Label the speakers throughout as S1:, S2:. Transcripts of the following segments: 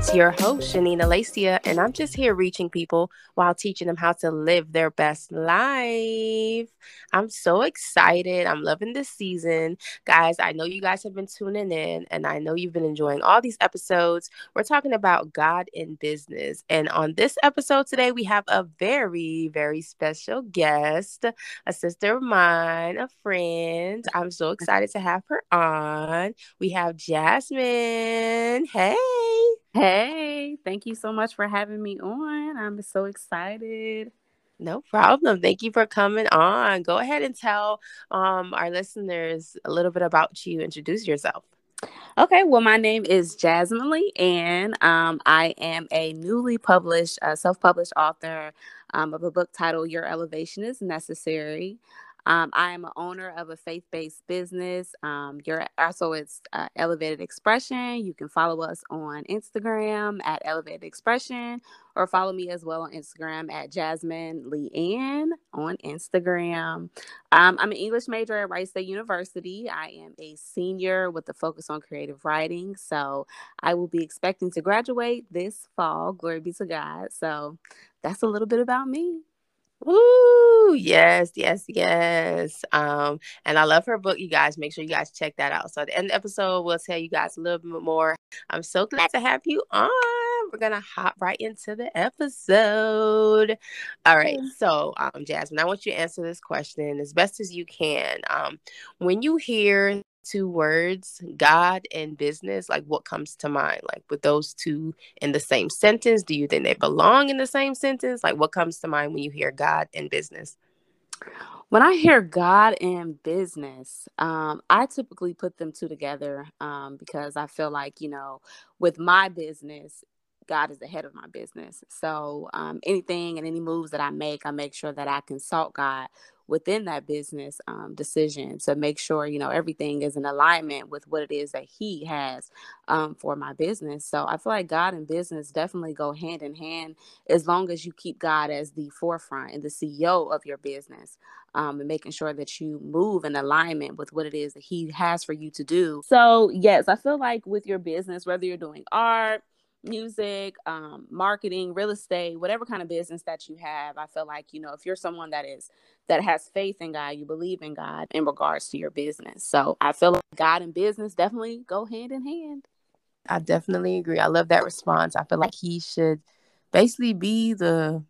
S1: It's your host, Shanine Alessia, and I'm just here reaching people while teaching them how to live their best life. I'm so excited. I'm loving this season. Guys, I know you guys have been tuning in, and I know you've been enjoying all these episodes. We're talking about God in business. And on this episode today, we have a very, very special guest, a sister of mine, a friend. I'm so excited to have her on. We have Jasmine. Hey.
S2: Hey, thank you so much for having me on. I'm so excited.
S1: No problem. Thank you for coming on. Go ahead and tell um, our listeners a little bit about you. Introduce yourself.
S2: Okay, well, my name is Jasmine Lee, and um, I am a newly published, uh, self published author um, of a book titled Your Elevation is Necessary. Um, I am an owner of a faith based business. Um, you're also it's uh, Elevated Expression. You can follow us on Instagram at Elevated Expression or follow me as well on Instagram at Jasmine Leeann on Instagram. Um, I'm an English major at Wright State University. I am a senior with a focus on creative writing. So I will be expecting to graduate this fall. Glory be to God. So that's a little bit about me.
S1: Ooh, yes, yes, yes. Um, and I love her book, you guys. Make sure you guys check that out. So at the end of the episode, we'll tell you guys a little bit more. I'm so glad to have you on. We're gonna hop right into the episode. All right. So, um, Jasmine, I want you to answer this question as best as you can. Um, when you hear two words, God and business, like what comes to mind? Like with those two in the same sentence, do you think they belong in the same sentence? Like what comes to mind when you hear God and business?
S2: When I hear God and business, um, I typically put them two together um, because I feel like, you know, with my business, God is the head of my business. So um, anything and any moves that I make, I make sure that I consult God within that business um, decision to make sure you know everything is in alignment with what it is that he has um, for my business. So i feel like god and business definitely go hand in hand as long as you keep god as the forefront and the ceo of your business um, and making sure that you move in alignment with what it is that he has for you to do. So yes i feel like with your business whether you're doing art music, um, marketing, real estate, whatever kind of business that you have, I feel like, you know, if you're someone that is that has faith in God, you believe in God in regards to your business. So I feel like God and business definitely go hand in hand.
S1: I definitely agree. I love that response. I feel like he should basically be the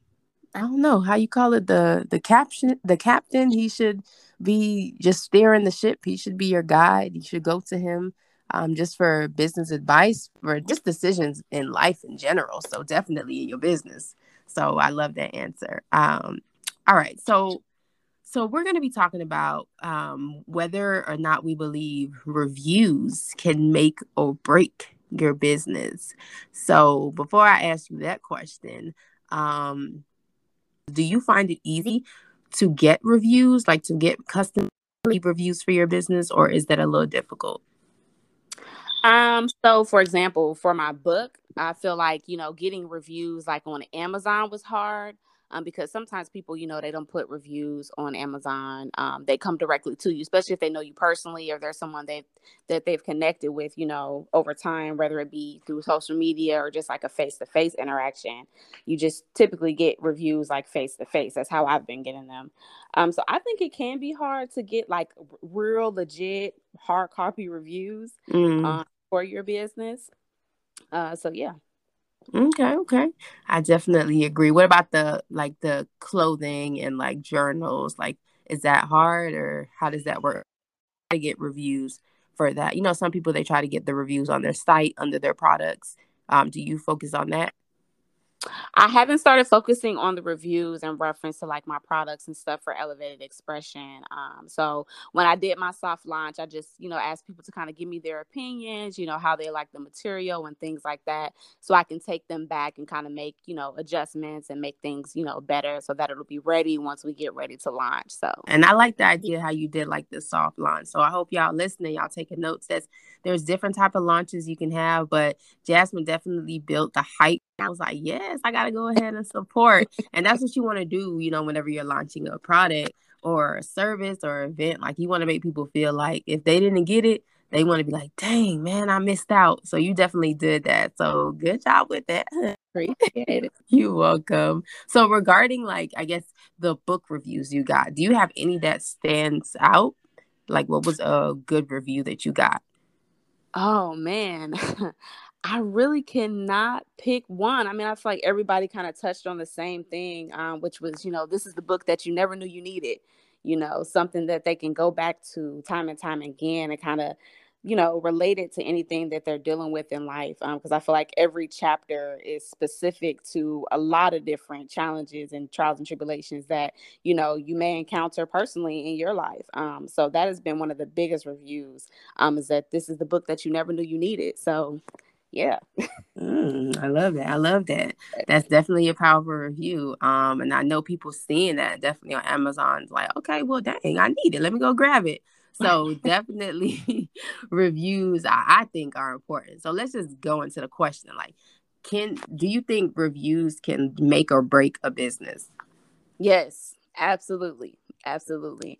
S1: I don't know how you call it the the caption the captain. He should be just steering the ship. He should be your guide. You should go to him um, just for business advice, for just decisions in life in general. So definitely in your business. So I love that answer. Um, all right, so so we're going to be talking about um, whether or not we believe reviews can make or break your business. So before I ask you that question, um, do you find it easy to get reviews, like to get custom reviews for your business, or is that a little difficult?
S2: Um, so for example, for my book, I feel like, you know, getting reviews like on Amazon was hard um, because sometimes people, you know, they don't put reviews on Amazon. Um, they come directly to you, especially if they know you personally or there's someone they that they've connected with, you know, over time, whether it be through social media or just like a face to face interaction. You just typically get reviews like face to face. That's how I've been getting them. Um, so I think it can be hard to get like real legit hard copy reviews mm. uh, for your business. Uh, so yeah.
S1: Okay, okay. I definitely agree. What about the like the clothing and like journals? Like is that hard or how does that work? To get reviews for that. You know, some people they try to get the reviews on their site under their products. Um, do you focus on that?
S2: I haven't started focusing on the reviews in reference to like my products and stuff for elevated expression. Um, so when I did my soft launch, I just, you know, asked people to kind of give me their opinions, you know, how they like the material and things like that. So I can take them back and kind of make, you know, adjustments and make things, you know, better so that it'll be ready once we get ready to launch. So
S1: and I like the idea how you did like the soft launch. So I hope y'all listening, y'all taking notes. That's there's different type of launches you can have, but Jasmine definitely built the hype I was like, yes, I got to go ahead and support. and that's what you want to do, you know, whenever you're launching a product or a service or event. Like, you want to make people feel like if they didn't get it, they want to be like, dang, man, I missed out. So you definitely did that. So good job with that. Appreciate it. You're welcome. So regarding like, I guess the book reviews you got, do you have any that stands out? Like what was a good review that you got?
S2: Oh man. I really cannot pick one. I mean, I feel like everybody kind of touched on the same thing, um, which was, you know, this is the book that you never knew you needed. You know, something that they can go back to time and time again and kind of you know, related to anything that they're dealing with in life. Because um, I feel like every chapter is specific to a lot of different challenges and trials and tribulations that, you know, you may encounter personally in your life. Um, so that has been one of the biggest reviews um, is that this is the book that you never knew you needed. So, yeah.
S1: mm, I love that. I love that. That's definitely a powerful review. Um, and I know people seeing that definitely on Amazon's like, okay, well, dang, I need it. Let me go grab it. So definitely reviews I, I think are important. So let's just go into the question. Like, can do you think reviews can make or break a business?
S2: Yes, absolutely. Absolutely.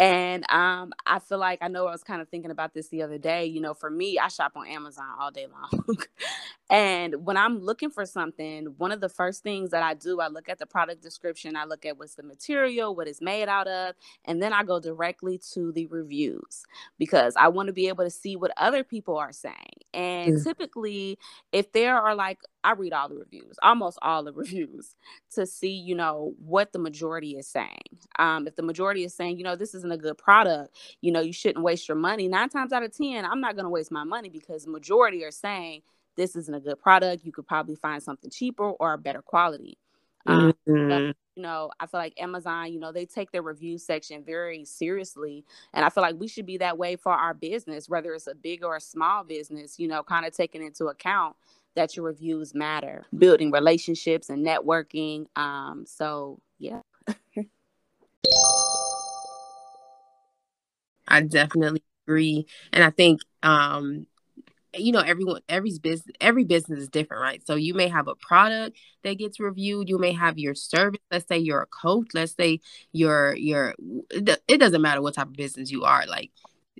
S2: And um, I feel like I know I was kind of thinking about this the other day. You know, for me, I shop on Amazon all day long. and when I'm looking for something, one of the first things that I do, I look at the product description, I look at what's the material, what it's made out of, and then I go directly to the reviews because I want to be able to see what other people are saying. And mm. typically, if there are like, I read all the reviews, almost all the reviews, to see, you know, what the majority is saying. Um, if the majority is saying, you know, this isn't a good product, you know, you shouldn't waste your money. Nine times out of 10, I'm not going to waste my money because the majority are saying, this isn't a good product. You could probably find something cheaper or a better quality. Um, mm-hmm. you know, I feel like Amazon, you know, they take their review section very seriously. And I feel like we should be that way for our business, whether it's a big or a small business, you know, kind of taking into account that your reviews matter, building relationships and networking. Um, so yeah.
S1: I definitely agree. And I think um you know everyone every business every business is different right so you may have a product that gets reviewed you may have your service let's say you're a coach let's say you're you're it doesn't matter what type of business you are like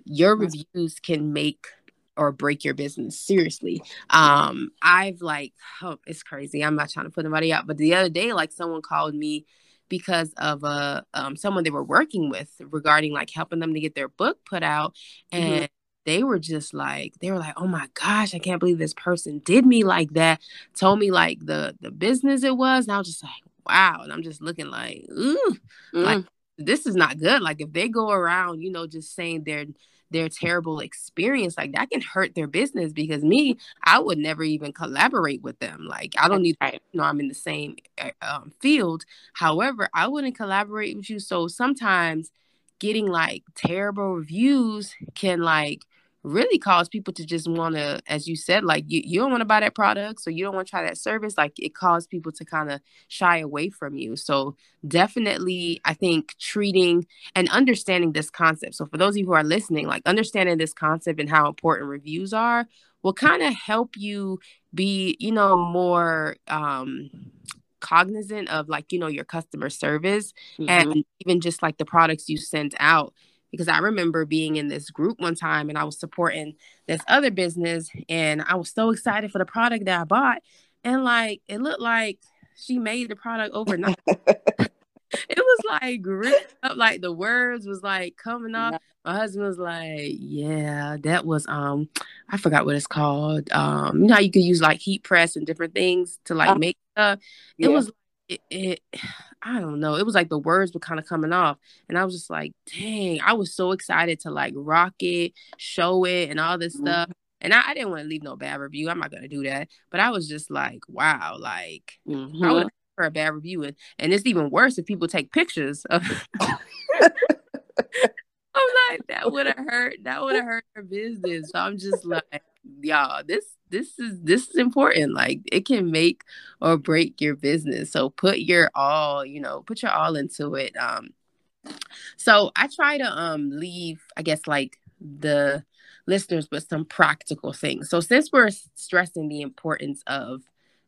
S1: your reviews can make or break your business seriously um i've like oh it's crazy i'm not trying to put anybody out but the other day like someone called me because of a uh, um, someone they were working with regarding like helping them to get their book put out mm-hmm. and mm-hmm they were just like they were like oh my gosh i can't believe this person did me like that told me like the the business it was and i was just like wow and i'm just looking like ooh mm. like this is not good like if they go around you know just saying their their terrible experience like that can hurt their business because me i would never even collaborate with them like i don't need right. you know i'm in the same eh, um, field however i wouldn't collaborate with you so sometimes getting like terrible reviews can like really cause people to just want to as you said like you, you don't want to buy that product so you don't want to try that service like it caused people to kind of shy away from you so definitely i think treating and understanding this concept so for those of you who are listening like understanding this concept and how important reviews are will kind of help you be you know more um cognizant of like you know your customer service mm-hmm. and even just like the products you sent out because I remember being in this group one time and I was supporting this other business and I was so excited for the product that I bought and like it looked like she made the product overnight. it was like ripped up like the words was like coming off. My husband was like, "Yeah, that was um, I forgot what it's called. Um, you know how you could use like heat press and different things to like uh, make stuff. It yeah. was it, it I don't know. It was like the words were kind of coming off. And I was just like, dang, I was so excited to like rock it, show it, and all this mm-hmm. stuff. And I, I didn't want to leave no bad review. I'm not gonna do that. But I was just like, wow, like mm-hmm. I would for a bad review. And, and it's even worse if people take pictures of I'm like, that would have hurt. That would have hurt her business. So I'm just like, y'all, this this is this is important. Like it can make or break your business. So put your all, you know, put your all into it. Um so I try to um leave, I guess like the listeners with some practical things. So since we're stressing the importance of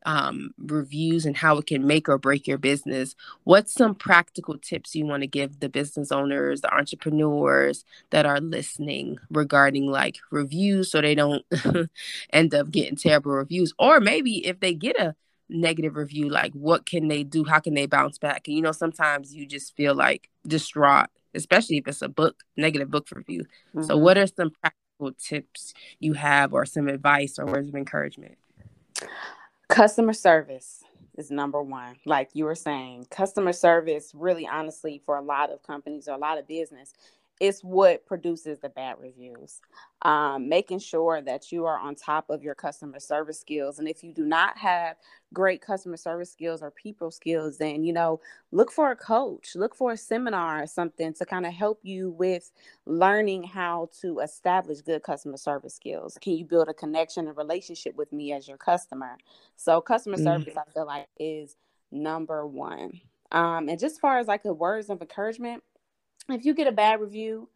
S1: um, reviews and how it can make or break your business, what's some practical tips you want to give the business owners, the entrepreneurs that are listening regarding like reviews so they don't end up getting terrible reviews? Or maybe if they get a negative review, like what can they do? How can they bounce back? And you know, sometimes you just feel like distraught, especially if it's a book, negative book review. Mm-hmm. So, what are some practical tips you have, or some advice, or words of encouragement?
S2: Customer service is number one. Like you were saying, customer service, really honestly, for a lot of companies or a lot of business, it's what produces the bad reviews. Um, making sure that you are on top of your customer service skills. And if you do not have great customer service skills or people skills, then, you know, look for a coach, look for a seminar or something to kind of help you with learning how to establish good customer service skills. Can you build a connection and relationship with me as your customer? So, customer mm-hmm. service, I feel like, is number one. Um, and just as far as like the words of encouragement, if you get a bad review,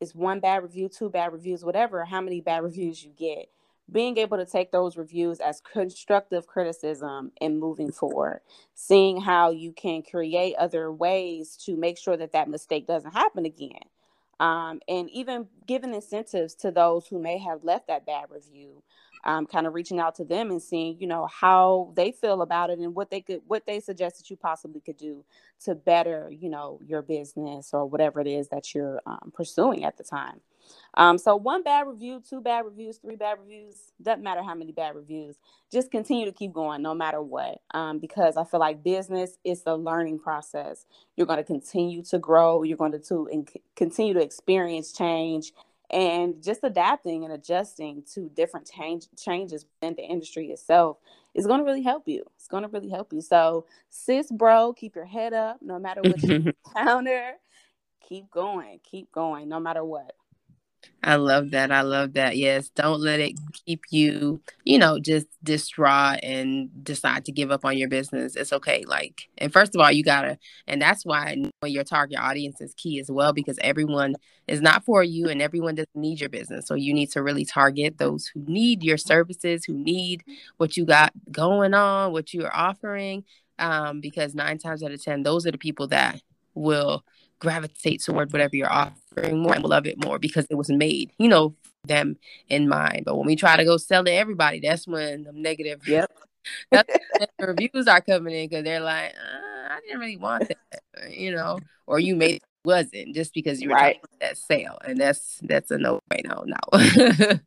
S2: it's one bad review, two bad reviews, whatever, how many bad reviews you get, being able to take those reviews as constructive criticism and moving forward, seeing how you can create other ways to make sure that that mistake doesn't happen again. Um, and even giving incentives to those who may have left that bad review um, kind of reaching out to them and seeing, you know, how they feel about it and what they could, what they suggest that you possibly could do to better, you know, your business or whatever it is that you're um, pursuing at the time. Um, so one bad review, two bad reviews, three bad reviews, doesn't matter how many bad reviews, just continue to keep going no matter what. Um, because I feel like business is a learning process. You're going to continue to grow. You're going to, to in- continue to experience change and just adapting and adjusting to different change changes in the industry itself is going to really help you. It's going to really help you. So, sis, bro, keep your head up no matter what you encounter. Keep going, keep going, no matter what.
S1: I love that. I love that. Yes. Don't let it keep you, you know, just distraught and decide to give up on your business. It's okay. Like, and first of all, you gotta, and that's why your target audience is key as well, because everyone is not for you and everyone doesn't need your business. So you need to really target those who need your services, who need what you got going on, what you are offering. Um, because nine times out of 10, those are the people that will gravitate toward whatever you're offering more and will love it more because it was made, you know, them in mind. But when we try to go sell to everybody, that's when the negative
S2: yep.
S1: that's the reviews are coming in because they're like, uh, I didn't really want that, you know, or you made it wasn't just because you were right. that sale, and that's that's a no no, no. so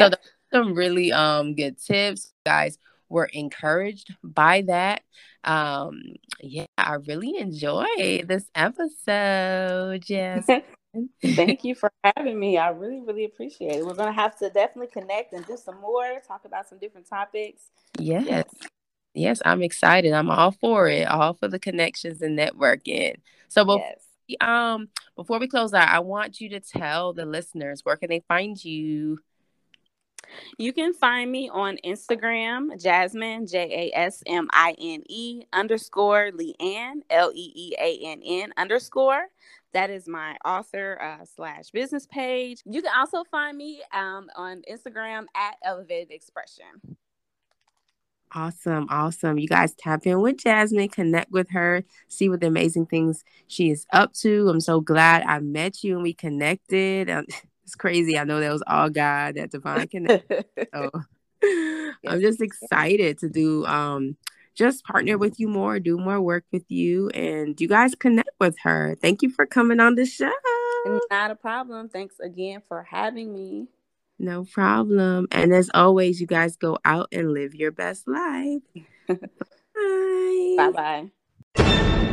S1: yeah. some really um good tips, guys. Were encouraged by that. Um, yeah, I really enjoyed this episode. Yes.
S2: Thank you for having me. I really, really appreciate it. We're gonna have to definitely connect and do some more, talk about some different topics.
S1: Yes. yes. Yes, I'm excited. I'm all for it. All for the connections and networking. So before, yes. um before we close out, I want you to tell the listeners where can they find you?
S2: You can find me on Instagram, Jasmine, J A S M I N E underscore Leeann, L E E A N N underscore. That is my author uh, slash business page. You can also find me um, on Instagram at Elevated Expression.
S1: Awesome, awesome. You guys tap in with Jasmine, connect with her, see what the amazing things she is up to. I'm so glad I met you and we connected. It's crazy. I know that was all God, that divine connection. so I'm just excited to do um just partner with you more, do more work with you, and you guys connect with her. Thank you for coming on the show.
S2: Not a problem. Thanks again for having me.
S1: No problem. And as always, you guys go out and live your best life.
S2: bye. Bye bye.